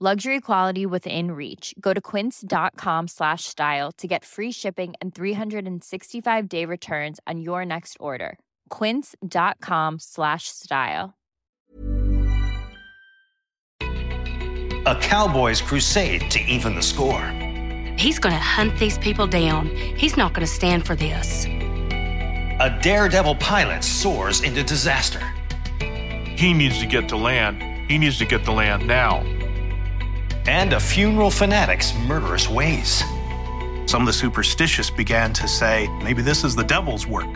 Luxury quality within reach. Go to quince.com slash style to get free shipping and 365 day returns on your next order. Quince.com slash style. A Cowboys crusade to even the score. He's going to hunt these people down. He's not going to stand for this. A daredevil pilot soars into disaster. He needs to get to land. He needs to get to land now. And a funeral fanatic's murderous ways. Some of the superstitious began to say, maybe this is the devil's work.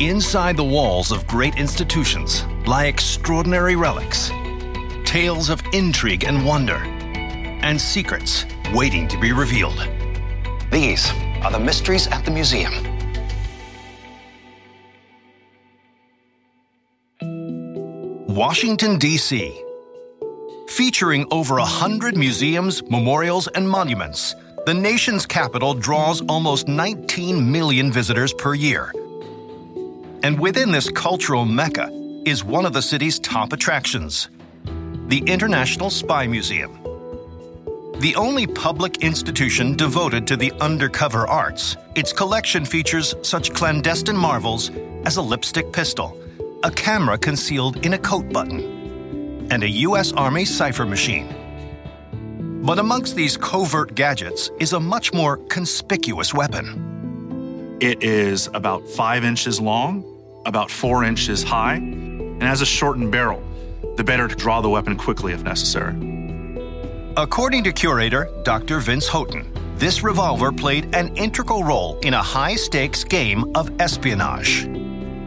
Inside the walls of great institutions lie extraordinary relics, tales of intrigue and wonder, and secrets waiting to be revealed. These are the mysteries at the museum. Washington, D.C. Featuring over a hundred museums, memorials, and monuments, the nation's capital draws almost 19 million visitors per year. And within this cultural mecca is one of the city's top attractions the International Spy Museum. The only public institution devoted to the undercover arts, its collection features such clandestine marvels as a lipstick pistol, a camera concealed in a coat button, and a U.S. Army cipher machine. But amongst these covert gadgets is a much more conspicuous weapon. It is about five inches long, about four inches high, and has a shortened barrel, the better to draw the weapon quickly if necessary. According to curator Dr. Vince Houghton, this revolver played an integral role in a high stakes game of espionage.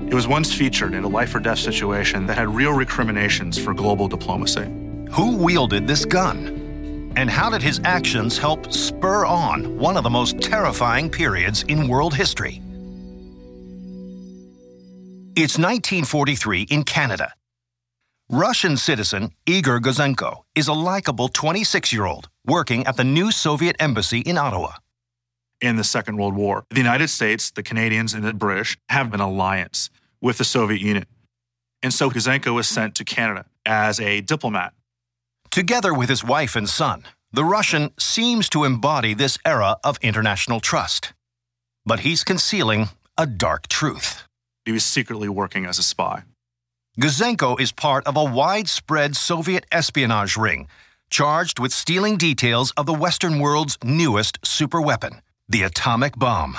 It was once featured in a life or death situation that had real recriminations for global diplomacy. Who wielded this gun? And how did his actions help spur on one of the most terrifying periods in world history? It's 1943 in Canada. Russian citizen Igor Gouzenko is a likable 26 year old working at the new Soviet embassy in Ottawa. In the Second World War, the United States, the Canadians, and the British have an alliance with the Soviet Union. And so Gouzenko was sent to Canada as a diplomat. Together with his wife and son, the Russian seems to embody this era of international trust. But he's concealing a dark truth. He was secretly working as a spy. Gouzenko is part of a widespread Soviet espionage ring charged with stealing details of the Western world's newest superweapon, the atomic bomb.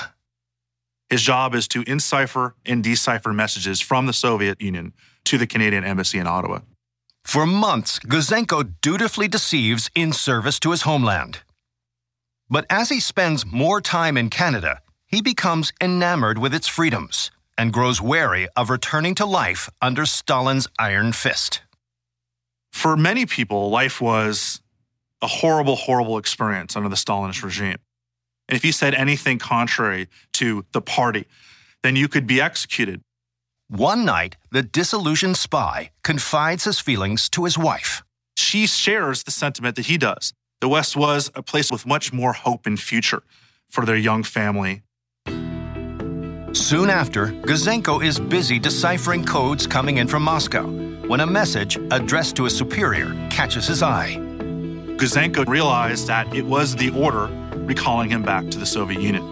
His job is to encipher and decipher messages from the Soviet Union to the Canadian embassy in Ottawa. For months, Gouzenko dutifully deceives in service to his homeland. But as he spends more time in Canada, he becomes enamored with its freedoms and grows wary of returning to life under Stalin's iron fist. For many people, life was a horrible, horrible experience under the Stalinist regime. And if you said anything contrary to the party, then you could be executed. One night, the disillusioned spy confides his feelings to his wife. She shares the sentiment that he does. The West was a place with much more hope and future for their young family. Soon after, Gouzenko is busy deciphering codes coming in from Moscow when a message addressed to a superior catches his eye. Gouzenko realized that it was the order recalling him back to the Soviet Union.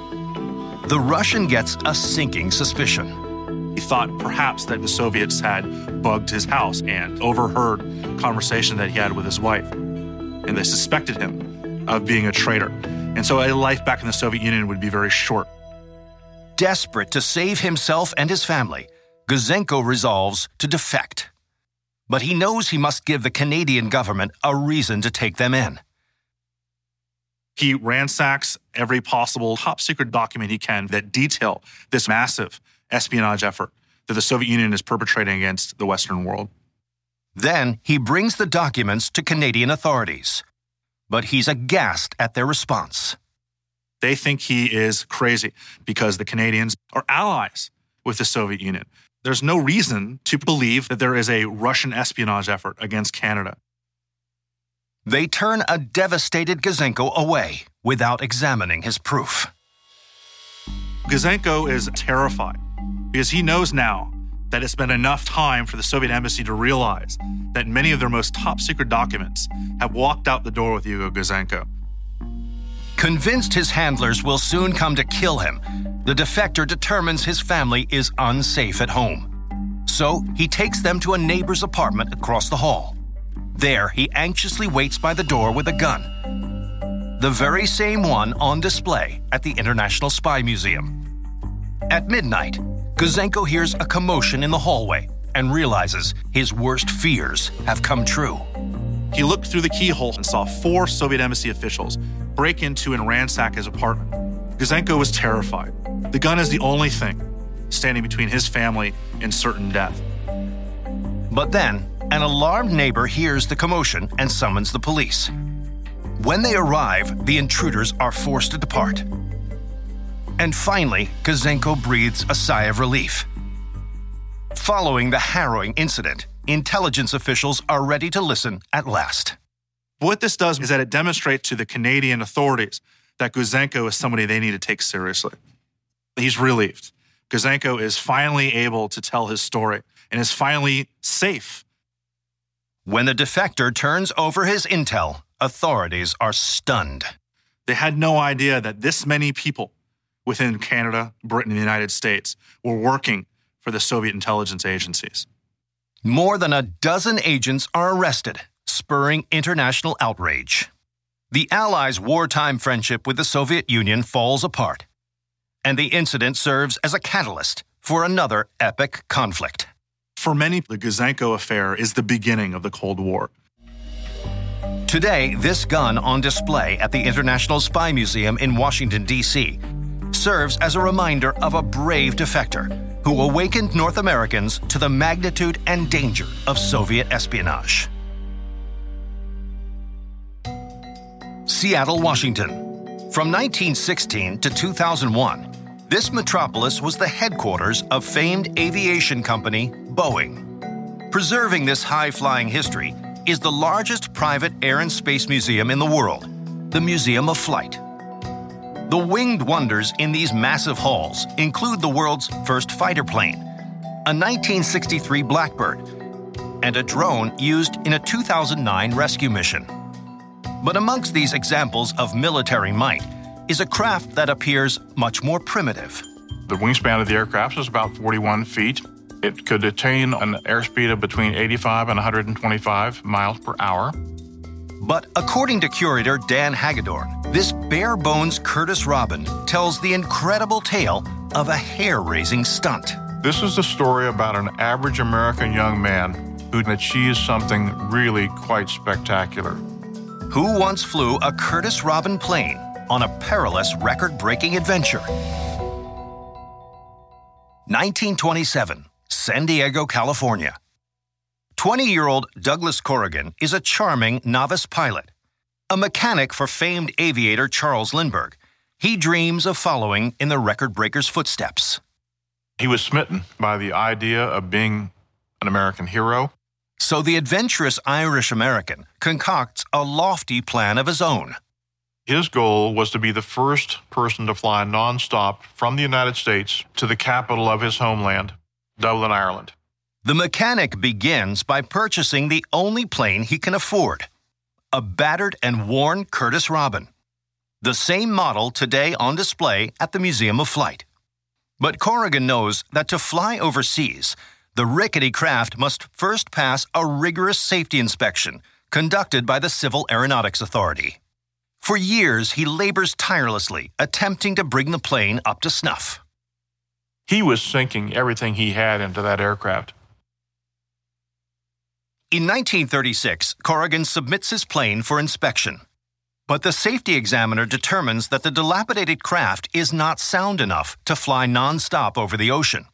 The Russian gets a sinking suspicion. He thought perhaps that the Soviets had bugged his house and overheard conversation that he had with his wife. And they suspected him of being a traitor. And so a life back in the Soviet Union would be very short. Desperate to save himself and his family, Gouzenko resolves to defect. But he knows he must give the Canadian government a reason to take them in. He ransacks every possible top secret document he can that detail this massive espionage effort that the Soviet Union is perpetrating against the Western world. Then he brings the documents to Canadian authorities. But he's aghast at their response. They think he is crazy because the Canadians are allies with the Soviet Union. There's no reason to believe that there is a Russian espionage effort against Canada. They turn a devastated Gouzenko away without examining his proof. Gouzenko is terrified because he knows now that it's been enough time for the Soviet embassy to realize that many of their most top secret documents have walked out the door with Hugo Gouzenko. Convinced his handlers will soon come to kill him, the defector determines his family is unsafe at home. So he takes them to a neighbor's apartment across the hall. There, he anxiously waits by the door with a gun. The very same one on display at the International Spy Museum. At midnight, Gouzenko hears a commotion in the hallway and realizes his worst fears have come true. He looked through the keyhole and saw four Soviet embassy officials break into and ransack his apartment. Gouzenko was terrified. The gun is the only thing standing between his family and certain death. But then, an alarmed neighbor hears the commotion and summons the police. When they arrive, the intruders are forced to depart. And finally, Gouzenko breathes a sigh of relief. Following the harrowing incident, intelligence officials are ready to listen at last. What this does is that it demonstrates to the Canadian authorities that Gouzenko is somebody they need to take seriously. He's relieved. Gouzenko is finally able to tell his story and is finally safe. When the defector turns over his intel, authorities are stunned. They had no idea that this many people within Canada, Britain, and the United States were working for the Soviet intelligence agencies. More than a dozen agents are arrested spurring international outrage. The Allies' wartime friendship with the Soviet Union falls apart, and the incident serves as a catalyst for another epic conflict. For many, the Gouzenko affair is the beginning of the Cold War. Today, this gun on display at the International Spy Museum in Washington, D.C., serves as a reminder of a brave defector who awakened North Americans to the magnitude and danger of Soviet espionage. Seattle, Washington. From 1916 to 2001, this metropolis was the headquarters of famed aviation company Boeing. Preserving this high flying history is the largest private air and space museum in the world, the Museum of Flight. The winged wonders in these massive halls include the world's first fighter plane, a 1963 Blackbird, and a drone used in a 2009 rescue mission. But amongst these examples of military might is a craft that appears much more primitive. The wingspan of the aircraft is about 41 feet. It could attain an airspeed of between 85 and 125 miles per hour. But according to curator Dan Hagedorn, this bare bones Curtiss Robin tells the incredible tale of a hair raising stunt. This is the story about an average American young man who achieved something really quite spectacular. Who once flew a Curtiss Robin plane on a perilous record breaking adventure? 1927, San Diego, California. 20 year old Douglas Corrigan is a charming novice pilot. A mechanic for famed aviator Charles Lindbergh, he dreams of following in the record breaker's footsteps. He was smitten by the idea of being an American hero. So the adventurous Irish American concocts a lofty plan of his own. His goal was to be the first person to fly nonstop from the United States to the capital of his homeland, Dublin, Ireland. The mechanic begins by purchasing the only plane he can afford a battered and worn Curtiss Robin, the same model today on display at the Museum of Flight. But Corrigan knows that to fly overseas, the rickety craft must first pass a rigorous safety inspection conducted by the Civil Aeronautics Authority. For years, he labors tirelessly, attempting to bring the plane up to snuff. He was sinking everything he had into that aircraft. In 1936, Corrigan submits his plane for inspection. But the safety examiner determines that the dilapidated craft is not sound enough to fly nonstop over the ocean.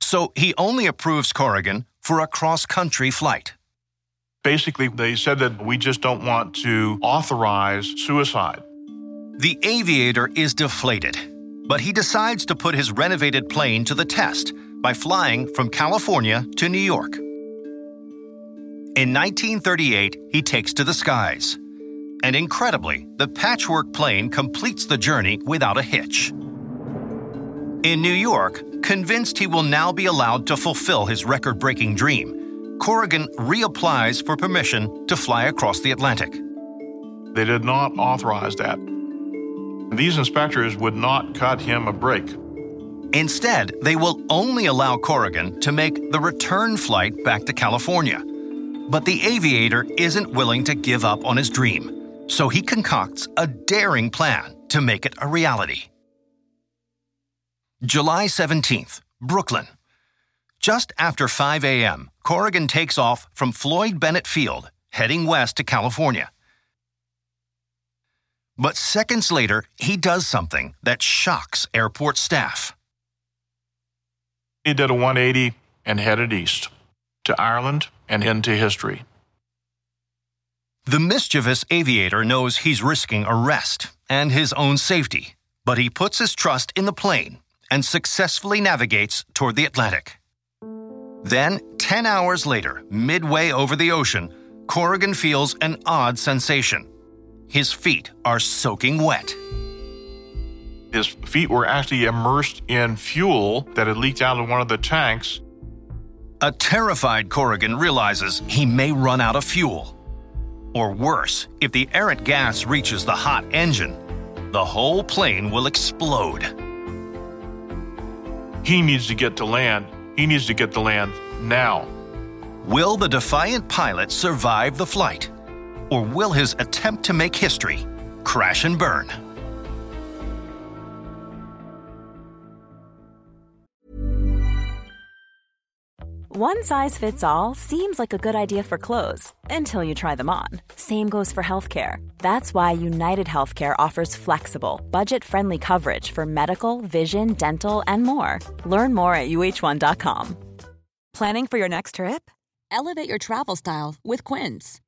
So he only approves Corrigan for a cross country flight. Basically, they said that we just don't want to authorize suicide. The aviator is deflated, but he decides to put his renovated plane to the test by flying from California to New York. In 1938, he takes to the skies. And incredibly, the patchwork plane completes the journey without a hitch. In New York, convinced he will now be allowed to fulfill his record breaking dream, Corrigan reapplies for permission to fly across the Atlantic. They did not authorize that. These inspectors would not cut him a break. Instead, they will only allow Corrigan to make the return flight back to California but the aviator isn't willing to give up on his dream, so he concocts a daring plan to make it a reality. July 17th, Brooklyn. Just after 5 a.m., Corrigan takes off from Floyd Bennett Field, heading west to California. But seconds later, he does something that shocks airport staff. He did a 180 and headed east to Ireland and into history. The mischievous aviator knows he's risking arrest and his own safety, but he puts his trust in the plane and successfully navigates toward the Atlantic. Then, 10 hours later, midway over the ocean, Corrigan feels an odd sensation. His feet are soaking wet. His feet were actually immersed in fuel that had leaked out of one of the tanks a terrified Corrigan realizes he may run out of fuel. Or worse, if the errant gas reaches the hot engine, the whole plane will explode. He needs to get to land. He needs to get to land now. Will the defiant pilot survive the flight? Or will his attempt to make history crash and burn? One size fits all seems like a good idea for clothes until you try them on. Same goes for healthcare. That's why United Healthcare offers flexible, budget friendly coverage for medical, vision, dental, and more. Learn more at uh1.com. Planning for your next trip? Elevate your travel style with Quince.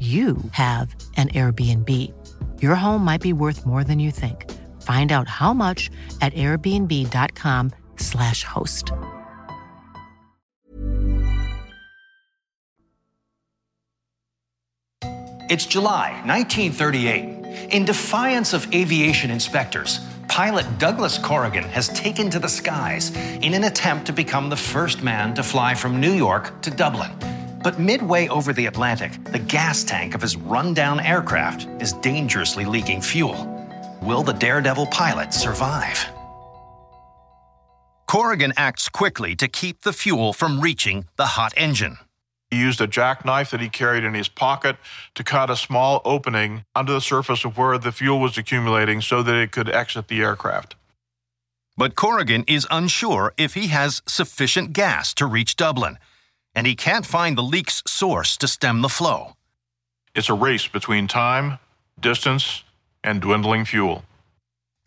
you have an Airbnb. Your home might be worth more than you think. Find out how much at airbnb.com/slash host. It's July 1938. In defiance of aviation inspectors, pilot Douglas Corrigan has taken to the skies in an attempt to become the first man to fly from New York to Dublin. But midway over the Atlantic, the gas tank of his rundown aircraft is dangerously leaking fuel. Will the daredevil pilot survive? Corrigan acts quickly to keep the fuel from reaching the hot engine. He used a jackknife that he carried in his pocket to cut a small opening under the surface of where the fuel was accumulating so that it could exit the aircraft. But Corrigan is unsure if he has sufficient gas to reach Dublin, and he can't find the leak's source to stem the flow. It's a race between time, distance, and dwindling fuel.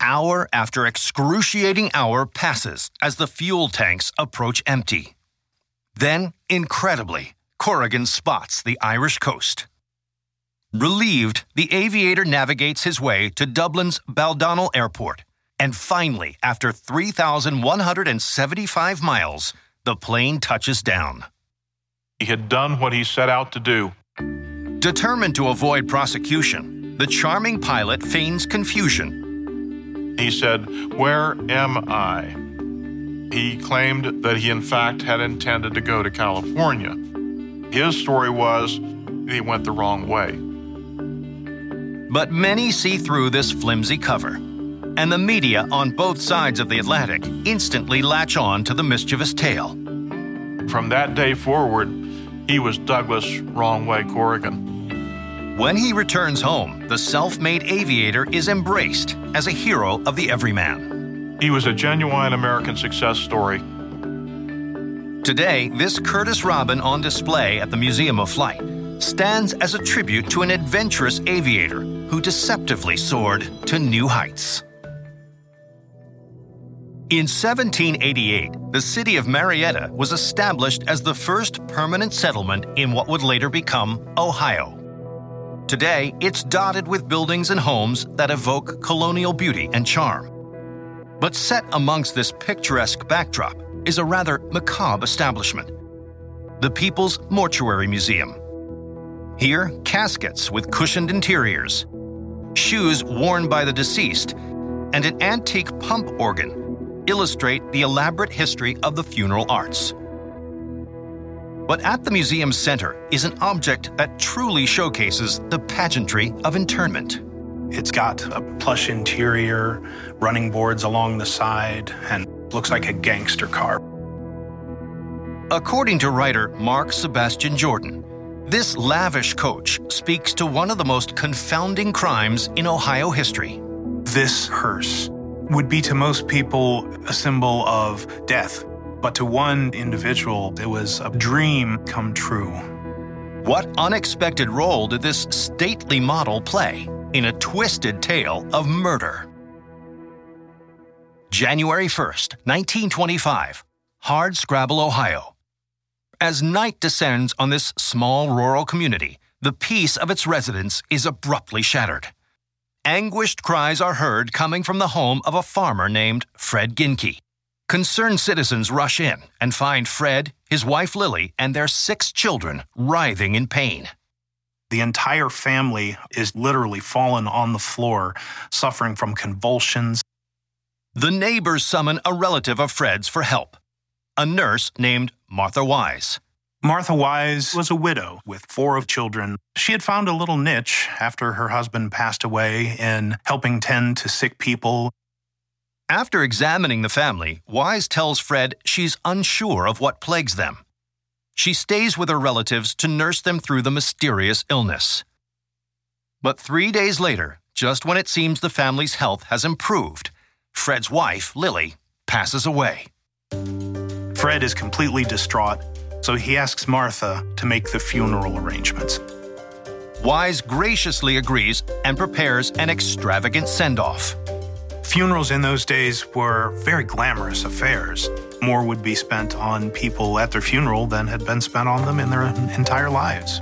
Hour after excruciating hour passes as the fuel tanks approach empty. Then, incredibly, Corrigan spots the Irish coast. Relieved, the aviator navigates his way to Dublin's Baldonnel Airport, and finally, after 3,175 miles, the plane touches down. He had done what he set out to do. Determined to avoid prosecution, the charming pilot feigns confusion. He said, Where am I? He claimed that he, in fact, had intended to go to California. His story was he went the wrong way. But many see through this flimsy cover, and the media on both sides of the Atlantic instantly latch on to the mischievous tale. From that day forward, he was Douglas Wrong Way Corrigan. When he returns home, the self made aviator is embraced as a hero of the everyman. He was a genuine American success story. Today, this Curtiss Robin on display at the Museum of Flight stands as a tribute to an adventurous aviator who deceptively soared to new heights. In 1788, the city of Marietta was established as the first permanent settlement in what would later become Ohio. Today, it's dotted with buildings and homes that evoke colonial beauty and charm. But set amongst this picturesque backdrop is a rather macabre establishment the People's Mortuary Museum. Here, caskets with cushioned interiors, shoes worn by the deceased, and an antique pump organ illustrate the elaborate history of the funeral arts. But at the museum's center is an object that truly showcases the pageantry of internment. It's got a plush interior, running boards along the side, and looks like a gangster car. According to writer Mark Sebastian Jordan, this lavish coach speaks to one of the most confounding crimes in Ohio history. This hearse would be to most people a symbol of death, but to one individual, it was a dream come true. What unexpected role did this stately model play in a twisted tale of murder? January 1st, 1925, Hardscrabble, Ohio. As night descends on this small rural community, the peace of its residents is abruptly shattered. Anguished cries are heard coming from the home of a farmer named Fred Gienke. Concerned citizens rush in and find Fred, his wife Lily, and their six children writhing in pain. The entire family is literally fallen on the floor, suffering from convulsions. The neighbors summon a relative of Fred's for help, a nurse named Martha Wise. Martha Wise was a widow with four of children. She had found a little niche after her husband passed away in helping tend to sick people. After examining the family, Wise tells Fred she's unsure of what plagues them. She stays with her relatives to nurse them through the mysterious illness. But three days later, just when it seems the family's health has improved, Fred's wife, Lily, passes away. Fred is completely distraught, so he asks Martha to make the funeral arrangements. Wise graciously agrees and prepares an extravagant send off. Funerals in those days were very glamorous affairs. More would be spent on people at their funeral than had been spent on them in their entire lives.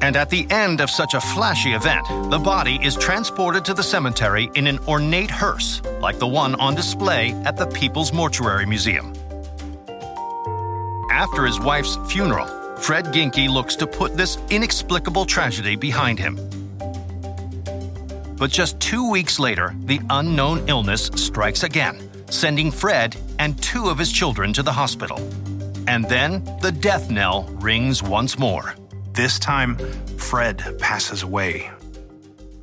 And at the end of such a flashy event, the body is transported to the cemetery in an ornate hearse, like the one on display at the People's Mortuary Museum. After his wife's funeral, Fred Gienke looks to put this inexplicable tragedy behind him. But just two weeks later, the unknown illness strikes again, sending Fred and two of his children to the hospital. And then the death knell rings once more. This time, Fred passes away.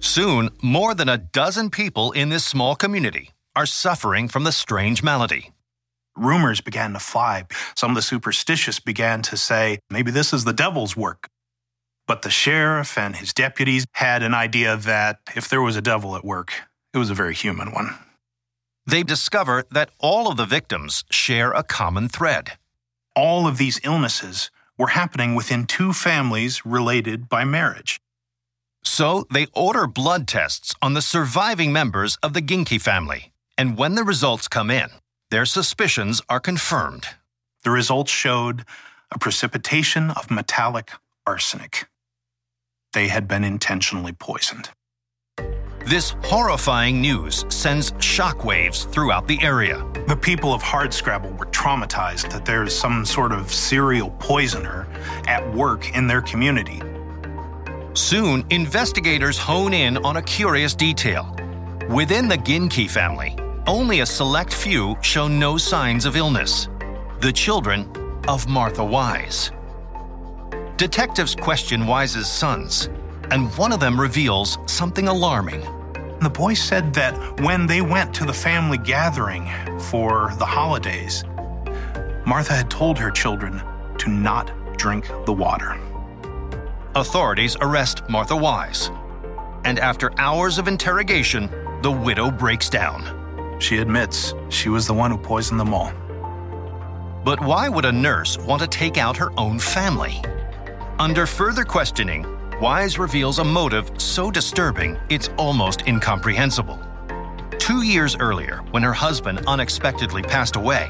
Soon, more than a dozen people in this small community are suffering from the strange malady. Rumors began to fly. Some of the superstitious began to say, maybe this is the devil's work. But the sheriff and his deputies had an idea that if there was a devil at work, it was a very human one. They discover that all of the victims share a common thread. All of these illnesses were happening within two families related by marriage. So they order blood tests on the surviving members of the Gienke family. And when the results come in, their suspicions are confirmed. The results showed a precipitation of metallic arsenic. They had been intentionally poisoned. This horrifying news sends shockwaves throughout the area. The people of Hardscrabble were traumatized that there's some sort of serial poisoner at work in their community. Soon, investigators hone in on a curious detail. Within the Gienke family, only a select few show no signs of illness. The children of Martha Wise. Detectives question Wise's sons, and one of them reveals something alarming. The boy said that when they went to the family gathering for the holidays, Martha had told her children to not drink the water. Authorities arrest Martha Wise, and after hours of interrogation, the widow breaks down. She admits she was the one who poisoned them all. But why would a nurse want to take out her own family? Under further questioning, Wise reveals a motive so disturbing it's almost incomprehensible. Two years earlier, when her husband unexpectedly passed away,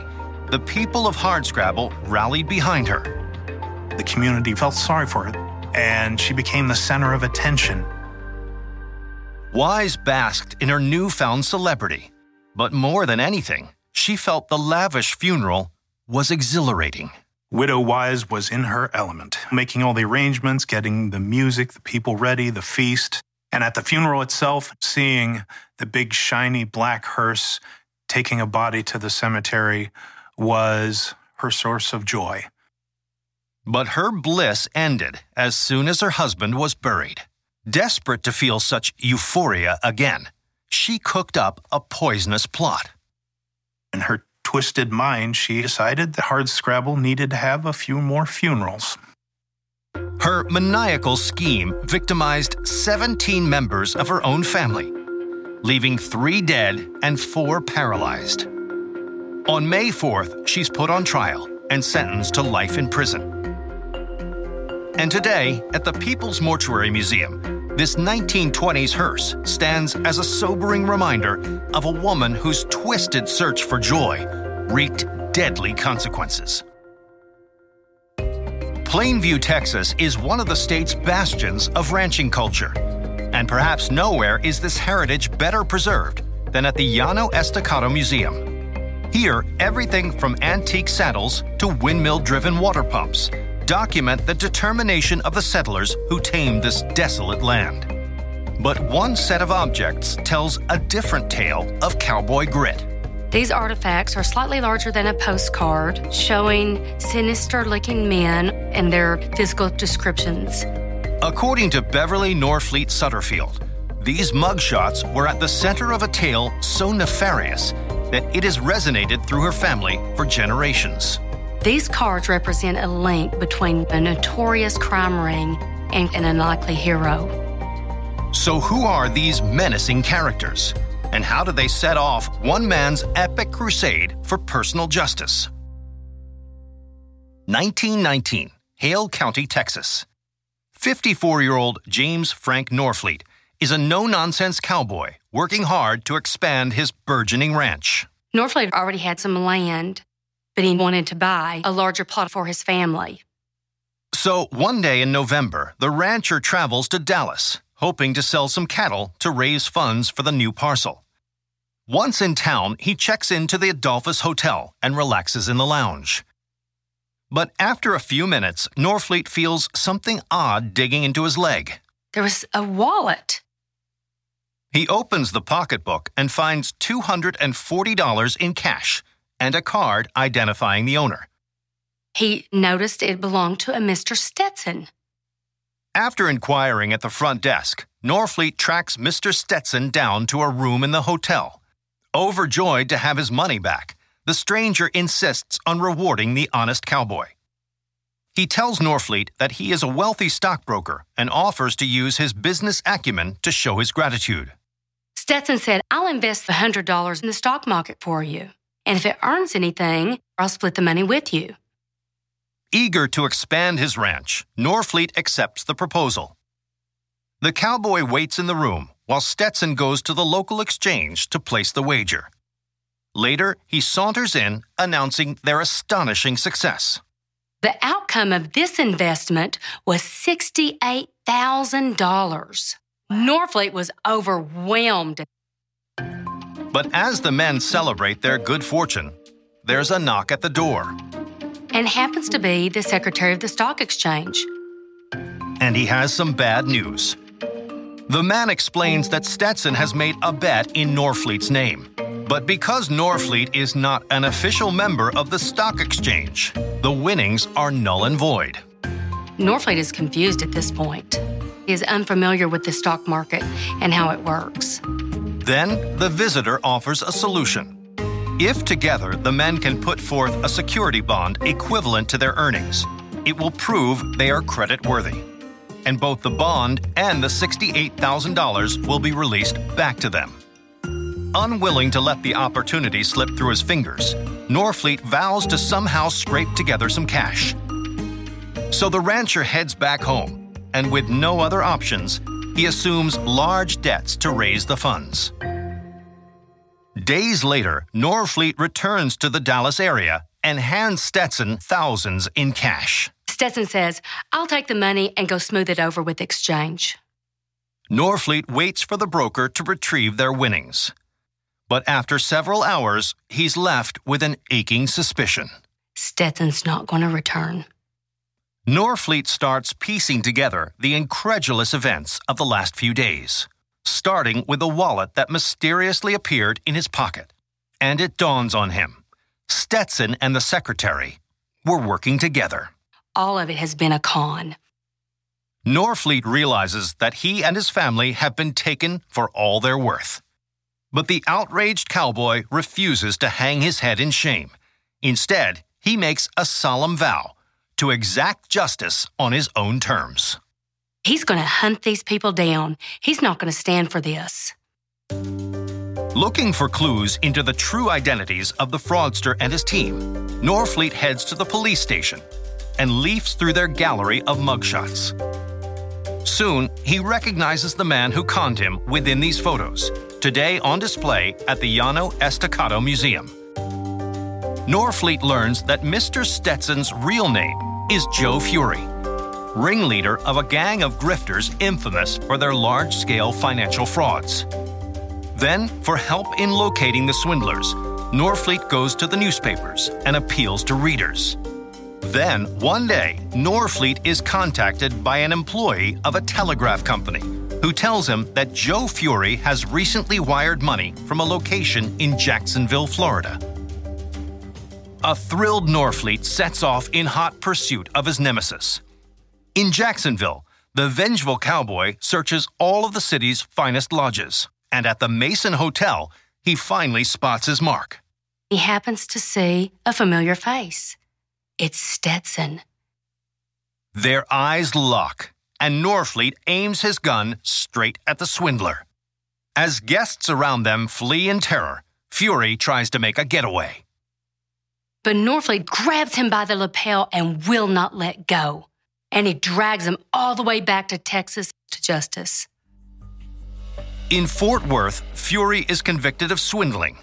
the people of Hardscrabble rallied behind her. The community felt sorry for her, and she became the center of attention. Wise basked in her newfound celebrity, but more than anything, she felt the lavish funeral was exhilarating. Widow Wise was in her element, making all the arrangements, getting the music, the people ready, the feast. And at the funeral itself, seeing the big shiny black hearse taking a body to the cemetery was her source of joy. But her bliss ended as soon as her husband was buried. Desperate to feel such euphoria again, she cooked up a poisonous plot. In her twisted mind, she decided that Hardscrabble needed to have a few more funerals. Her maniacal scheme victimized 17 members of her own family, leaving three dead and four paralyzed. On May 4th, she's put on trial and sentenced to life in prison. And today, at the People's Mortuary Museum, this 1920s hearse stands as a sobering reminder of a woman whose twisted search for joy wreaked deadly consequences. Plainview, Texas is one of the state's bastions of ranching culture, and perhaps nowhere is this heritage better preserved than at the Llano Estacado Museum. Here, everything from antique saddles to windmill driven water pumps document the determination of the settlers who tamed this desolate land. But one set of objects tells a different tale of cowboy grit. These artifacts are slightly larger than a postcard, showing sinister looking men and their physical descriptions. According to Beverly Norfleet Sutterfield, these mugshots were at the center of a tale so nefarious that it has resonated through her family for generations. These cards represent a link between a notorious crime ring and an unlikely hero. So, who are these menacing characters? And how do they set off one man's epic crusade for personal justice? 1919, Hale County, Texas. 54 year old James Frank Norfleet is a no nonsense cowboy working hard to expand his burgeoning ranch. Norfleet already had some land, but he wanted to buy a larger plot for his family. So one day in November, the rancher travels to Dallas, hoping to sell some cattle to raise funds for the new parcel. Once in town, he checks into the Adolphus Hotel and relaxes in the lounge. But after a few minutes, Norfleet feels something odd digging into his leg. There was a wallet. He opens the pocketbook and finds $240 in cash and a card identifying the owner. He noticed it belonged to a Mr. Stetson. After inquiring at the front desk, Norfleet tracks Mr. Stetson down to a room in the hotel. Overjoyed to have his money back, the stranger insists on rewarding the honest cowboy. He tells Norfleet that he is a wealthy stockbroker and offers to use his business acumen to show his gratitude. Stetson said, I'll invest the $100 in the stock market for you. And if it earns anything, I'll split the money with you. Eager to expand his ranch, Norfleet accepts the proposal. The cowboy waits in the room while Stetson goes to the local exchange to place the wager. Later, he saunters in, announcing their astonishing success. The outcome of this investment was $68,000. Norfleet was overwhelmed. But as the men celebrate their good fortune, there's a knock at the door. And happens to be the secretary of the stock exchange. And he has some bad news. The man explains that Stetson has made a bet in Norfleet's name. But because Norfleet is not an official member of the stock exchange, the winnings are null and void. Norfleet is confused at this point. He is unfamiliar with the stock market and how it works. Then the visitor offers a solution. If together the men can put forth a security bond equivalent to their earnings, it will prove they are credit worthy. And both the bond and the $68,000 will be released back to them. Unwilling to let the opportunity slip through his fingers, Norfleet vows to somehow scrape together some cash. So the rancher heads back home, and with no other options, he assumes large debts to raise the funds. Days later, Norfleet returns to the Dallas area and hands Stetson thousands in cash. Stetson says, I'll take the money and go smooth it over with exchange. Norfleet waits for the broker to retrieve their winnings. But after several hours, he's left with an aching suspicion. Stetson's not going to return. Norfleet starts piecing together the incredulous events of the last few days, starting with a wallet that mysteriously appeared in his pocket. And it dawns on him Stetson and the secretary were working together. All of it has been a con. Norfleet realizes that he and his family have been taken for all they're worth. But the outraged cowboy refuses to hang his head in shame. Instead, he makes a solemn vow to exact justice on his own terms. He's going to hunt these people down. He's not going to stand for this. Looking for clues into the true identities of the fraudster and his team, Norfleet heads to the police station and leafs through their gallery of mugshots. Soon, he recognizes the man who conned him within these photos, today on display at the Llano Estacado Museum. Norfleet learns that Mr. Stetson's real name is Joe Furey, ringleader of a gang of grifters infamous for their large scale financial frauds. Then, for help in locating the swindlers, Norfleet goes to the newspapers and appeals to readers. Then, one day, Norfleet is contacted by an employee of a telegraph company who tells him that Joe Furey has recently wired money from a location in Jacksonville, Florida. A thrilled Norfleet sets off in hot pursuit of his nemesis. In Jacksonville, the vengeful cowboy searches all of the city's finest lodges, and at the Mason Hotel, he finally spots his mark. He happens to see a familiar face. It's Stetson. Their eyes lock, and Norfleet aims his gun straight at the swindler. As guests around them flee in terror, Furey tries to make a getaway. But Norfleet grabs him by the lapel and will not let go. And he drags him all the way back to Texas to justice. In Fort Worth, Furey is convicted of swindling.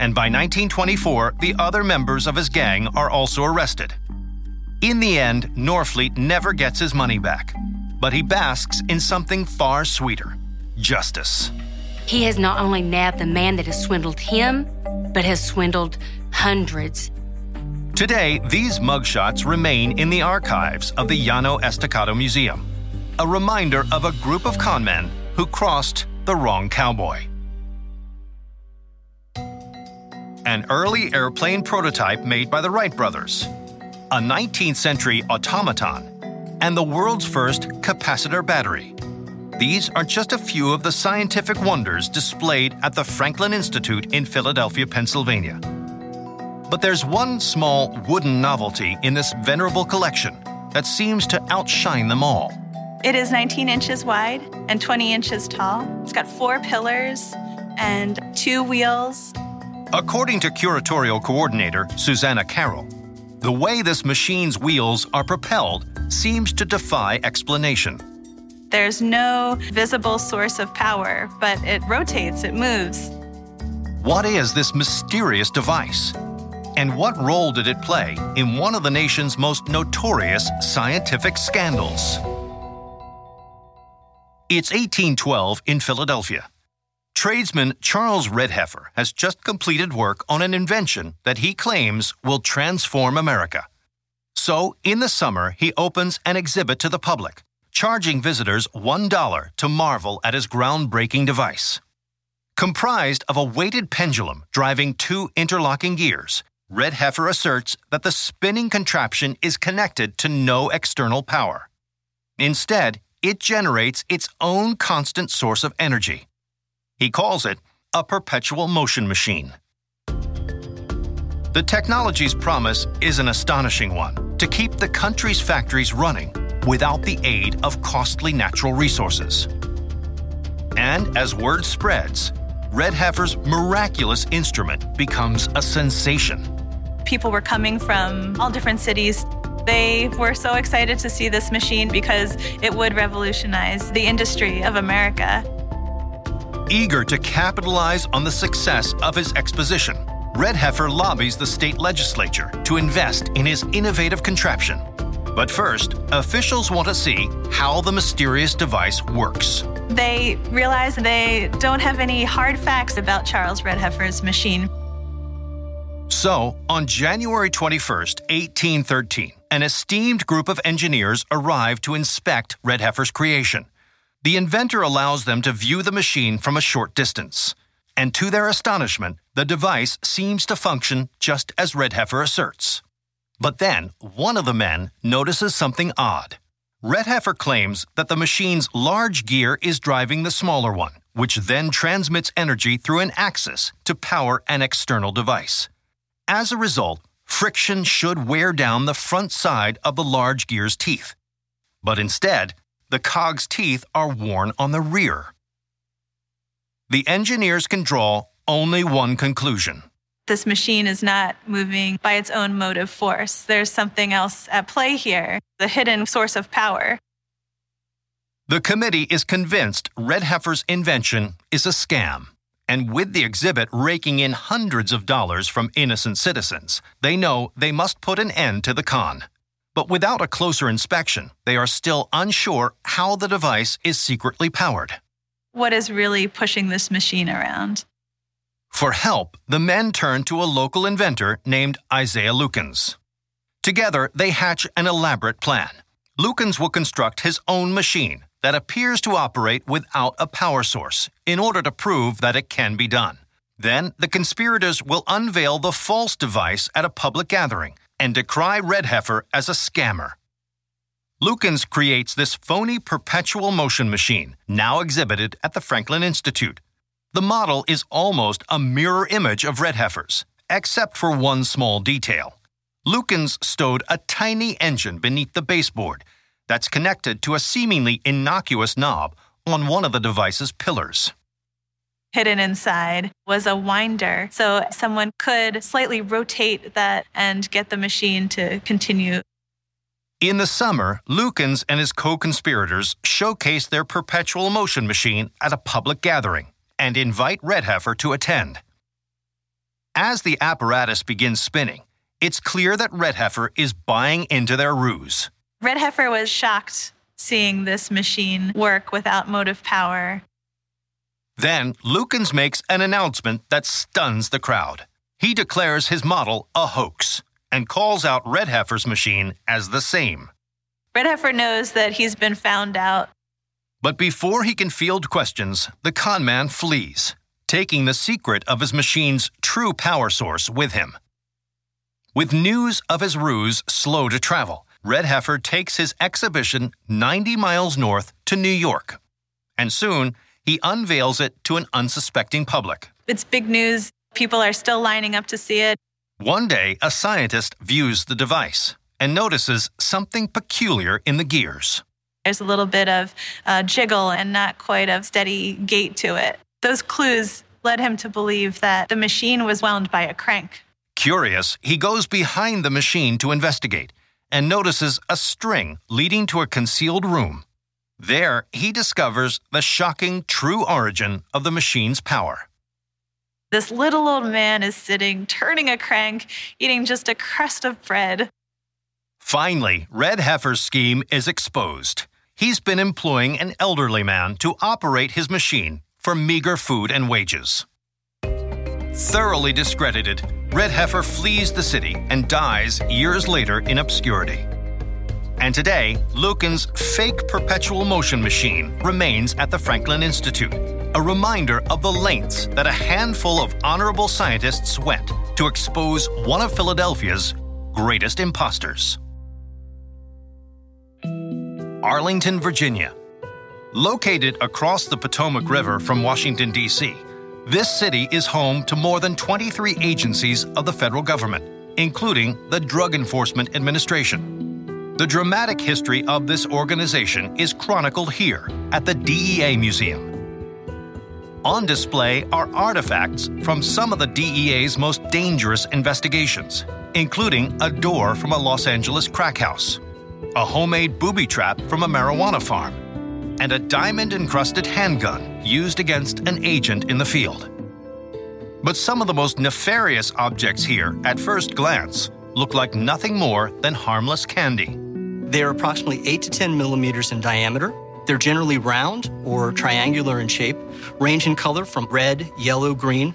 And by 1924, the other members of his gang are also arrested. In the end, Norfleet never gets his money back, but he basks in something far sweeter justice. He has not only nabbed the man that has swindled him, but has swindled hundreds. Today, these mugshots remain in the archives of the Llano Estacado Museum, a reminder of a group of conmen who crossed the wrong cowboy. An early airplane prototype made by the Wright brothers, a 19th century automaton, and the world's first capacitor battery. These are just a few of the scientific wonders displayed at the Franklin Institute in Philadelphia, Pennsylvania. But there's one small wooden novelty in this venerable collection that seems to outshine them all. It is 19 inches wide and 20 inches tall. It's got four pillars and two wheels. According to curatorial coordinator Susanna Carroll, the way this machine's wheels are propelled seems to defy explanation. There's no visible source of power, but it rotates, it moves. What is this mysterious device? And what role did it play in one of the nation's most notorious scientific scandals? It's 1812 in Philadelphia. Tradesman Charles Redheffer has just completed work on an invention that he claims will transform America. So, in the summer, he opens an exhibit to the public charging visitors $1 to marvel at his groundbreaking device. Comprised of a weighted pendulum driving two interlocking gears, Redheffer asserts that the spinning contraption is connected to no external power. Instead, it generates its own constant source of energy. He calls it a perpetual motion machine. The technology's promise is an astonishing one to keep the country's factories running without the aid of costly natural resources. And as word spreads, Redheffer's miraculous instrument becomes a sensation. People were coming from all different cities. They were so excited to see this machine because it would revolutionize the industry of America. Eager to capitalize on the success of his exposition, Redheffer lobbies the state legislature to invest in his innovative contraption. But first, officials want to see how the mysterious device works. They realize they don't have any hard facts about Charles Redheffer's machine. So, on January 21st, 1813, an esteemed group of engineers arrive to inspect Redheffer's creation. The inventor allows them to view the machine from a short distance. And to their astonishment, the device seems to function just as Redheffer asserts. But then, one of the men notices something odd. Redheffer claims that the machine's large gear is driving the smaller one, which then transmits energy through an axis to power an external device. As a result, friction should wear down the front side of the large gear's teeth. But instead, the cog's teeth are worn on the rear. The engineers can draw only one conclusion this machine is not moving by its own motive force. There's something else at play here, the hidden source of power. The committee is convinced Redheffer's invention is a scam. And with the exhibit raking in hundreds of dollars from innocent citizens, they know they must put an end to the con. But without a closer inspection, they are still unsure how the device is secretly powered. What is really pushing this machine around? For help, the men turn to a local inventor named Isaiah Lukens. Together, they hatch an elaborate plan. Lukens will construct his own machine that appears to operate without a power source in order to prove that it can be done. Then, the conspirators will unveil the false device at a public gathering and decry Redheffer as a scammer. Lukens creates this phony perpetual motion machine, now exhibited at the Franklin Institute, the model is almost a mirror image of Redheffer's, except for one small detail. Lukens stowed a tiny engine beneath the baseboard that's connected to a seemingly innocuous knob on one of the device's pillars. Hidden inside was a winder, so someone could slightly rotate that and get the machine to continue. In the summer, Lukens and his co conspirators showcased their perpetual motion machine at a public gathering and invite Redheffer to attend. As the apparatus begins spinning, it's clear that Redheffer is buying into their ruse. Redheffer was shocked seeing this machine work without motive power. Then Lukens makes an announcement that stuns the crowd. He declares his model a hoax and calls out Redheffer's machine as the same. Redheffer knows that he's been found out. But before he can field questions, the conman flees, taking the secret of his machine's true power source with him. With news of his ruse slow to travel, Redheffer takes his exhibition 90 miles north to New York. And soon, he unveils it to an unsuspecting public. It's big news. People are still lining up to see it. One day, a scientist views the device and notices something peculiar in the gears. There's a little bit of uh, jiggle and not quite a steady gait to it. Those clues led him to believe that the machine was wound by a crank. Curious, he goes behind the machine to investigate and notices a string leading to a concealed room. There, he discovers the shocking true origin of the machine's power. This little old man is sitting, turning a crank, eating just a crust of bread. Finally, Redheffer's scheme is exposed. He's been employing an elderly man to operate his machine for meager food and wages. Thoroughly discredited, Redheffer flees the city and dies years later in obscurity. And today, Lukens' fake perpetual motion machine remains at the Franklin Institute, a reminder of the lengths that a handful of honorable scientists went to expose one of Philadelphia's greatest imposters. Arlington, Virginia. Located across the Potomac River from Washington, D.C., this city is home to more than 23 agencies of the federal government, including the Drug Enforcement Administration. The dramatic history of this organization is chronicled here at the DEA Museum. On display are artifacts from some of the DEA's most dangerous investigations, including a door from a Los Angeles crack house, a homemade booby trap from a marijuana farm, and a diamond encrusted handgun used against an agent in the field. But some of the most nefarious objects here, at first glance, look like nothing more than harmless candy. They're approximately 8 to 10 millimeters in diameter. They're generally round or triangular in shape, range in color from red, yellow, green.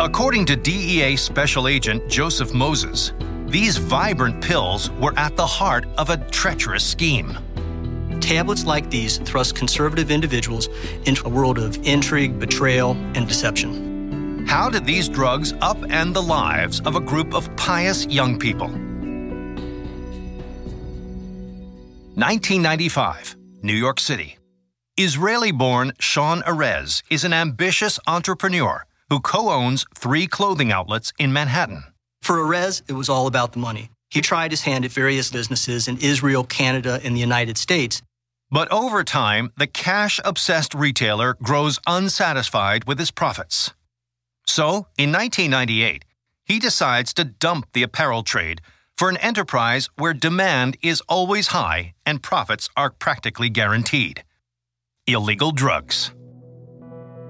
According to DEA Special Agent Joseph Moses, these vibrant pills were at the heart of a treacherous scheme. Tablets like these thrust conservative individuals into a world of intrigue, betrayal, and deception. How did these drugs upend the lives of a group of pious young people? 1995, New York City. Israeli born Sean Erez is an ambitious entrepreneur who co owns three clothing outlets in Manhattan. For Erez, it was all about the money. He tried his hand at various businesses in Israel, Canada, and the United States. But over time, the cash obsessed retailer grows unsatisfied with his profits. So, in 1998, he decides to dump the apparel trade for an enterprise where demand is always high and profits are practically guaranteed illegal drugs.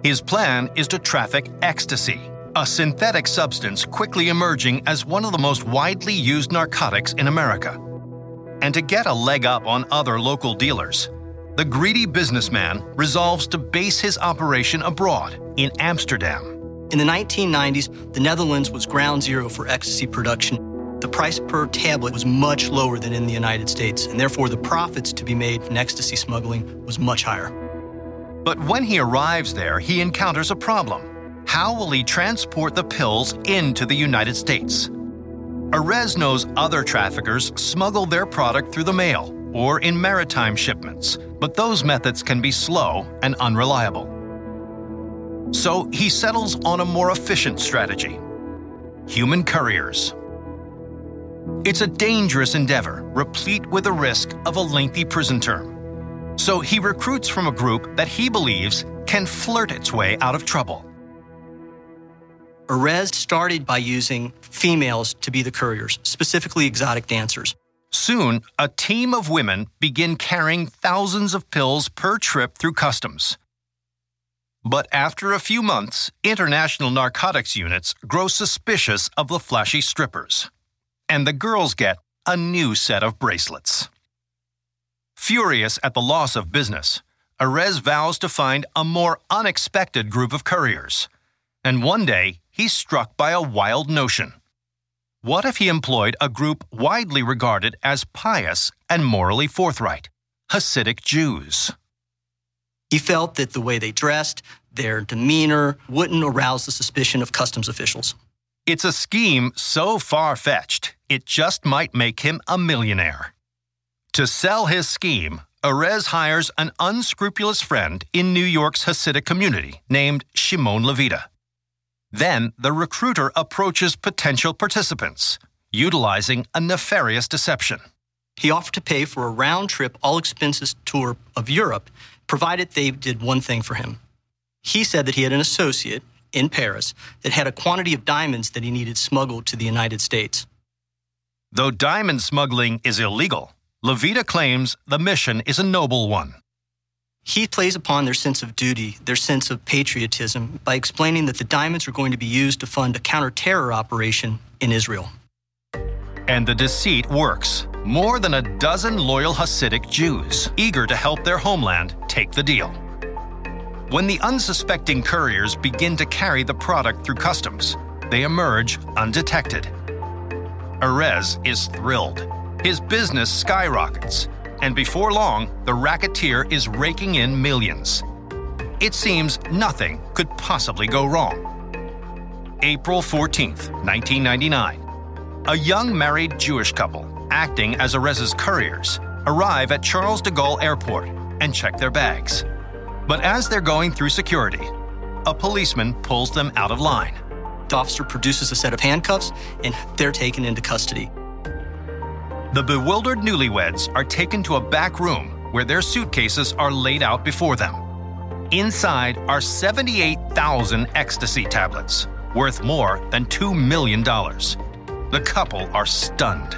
His plan is to traffic ecstasy, a synthetic substance quickly emerging as one of the most widely used narcotics in America. And to get a leg up on other local dealers, the greedy businessman resolves to base his operation abroad in Amsterdam. In the 1990s, the Netherlands was ground zero for ecstasy production. The price per tablet was much lower than in the United States, and therefore the profits to be made from ecstasy smuggling was much higher. But when he arrives there, he encounters a problem. How will he transport the pills into the United States? Erez knows other traffickers smuggle their product through the mail or in maritime shipments, but those methods can be slow and unreliable. So he settles on a more efficient strategy human couriers. It's a dangerous endeavor, replete with the risk of a lengthy prison term. So he recruits from a group that he believes can flirt its way out of trouble. Erez started by using females to be the couriers, specifically exotic dancers. Soon, a team of women begin carrying thousands of pills per trip through customs. But after a few months, international narcotics units grow suspicious of the flashy strippers. And the girls get a new set of bracelets. Furious at the loss of business, Erez vows to find a more unexpected group of couriers. And one day, he's struck by a wild notion. What if he employed a group widely regarded as pious and morally forthright Hasidic Jews? He felt that the way they dressed, their demeanor, wouldn't arouse the suspicion of customs officials. It's a scheme so far fetched, it just might make him a millionaire. To sell his scheme, Erez hires an unscrupulous friend in New York's Hasidic community named Shimon Levita. Then the recruiter approaches potential participants, utilizing a nefarious deception. He offered to pay for a round trip, all expenses tour of Europe, provided they did one thing for him. He said that he had an associate in Paris that had a quantity of diamonds that he needed smuggled to the United States. Though diamond smuggling is illegal, Levita claims the mission is a noble one. He plays upon their sense of duty, their sense of patriotism, by explaining that the diamonds are going to be used to fund a counter-terror operation in Israel. And the deceit works. More than a dozen loyal Hasidic Jews, eager to help their homeland, take the deal. When the unsuspecting couriers begin to carry the product through customs, they emerge undetected. Erez is thrilled. His business skyrockets and before long, the racketeer is raking in millions. It seems nothing could possibly go wrong. April 14th, 1999. A young married Jewish couple, acting as Erez's couriers, arrive at Charles de Gaulle Airport and check their bags. But as they're going through security, a policeman pulls them out of line. The officer produces a set of handcuffs and they're taken into custody. The bewildered newlyweds are taken to a back room where their suitcases are laid out before them. Inside are 78,000 ecstasy tablets, worth more than $2 million. The couple are stunned.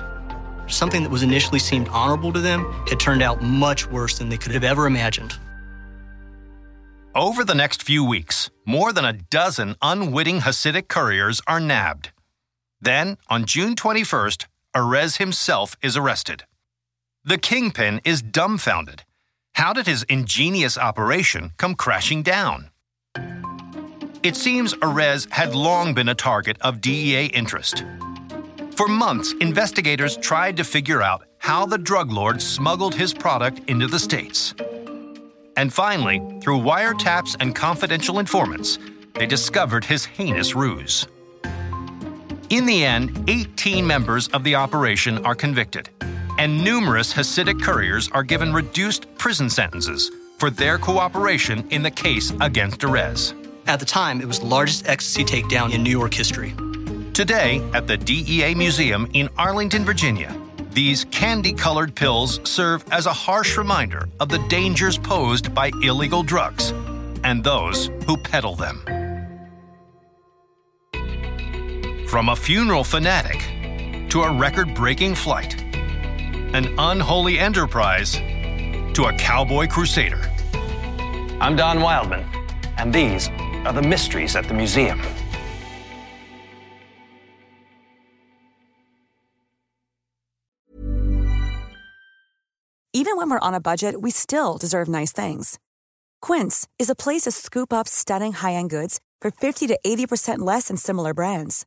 Something that was initially seemed honorable to them had turned out much worse than they could have ever imagined. Over the next few weeks, more than a dozen unwitting Hasidic couriers are nabbed. Then, on June 21st, Erez himself is arrested. The kingpin is dumbfounded. How did his ingenious operation come crashing down? It seems Erez had long been a target of DEA interest. For months, investigators tried to figure out how the drug lord smuggled his product into the States. And finally, through wiretaps and confidential informants, they discovered his heinous ruse. In the end, 18 members of the operation are convicted, and numerous Hasidic couriers are given reduced prison sentences for their cooperation in the case against Erez. At the time, it was the largest ecstasy takedown in New York history. Today, at the DEA Museum in Arlington, Virginia, these candy colored pills serve as a harsh reminder of the dangers posed by illegal drugs and those who peddle them. From a funeral fanatic to a record breaking flight, an unholy enterprise to a cowboy crusader. I'm Don Wildman, and these are the mysteries at the museum. Even when we're on a budget, we still deserve nice things. Quince is a place to scoop up stunning high end goods for 50 to 80% less than similar brands.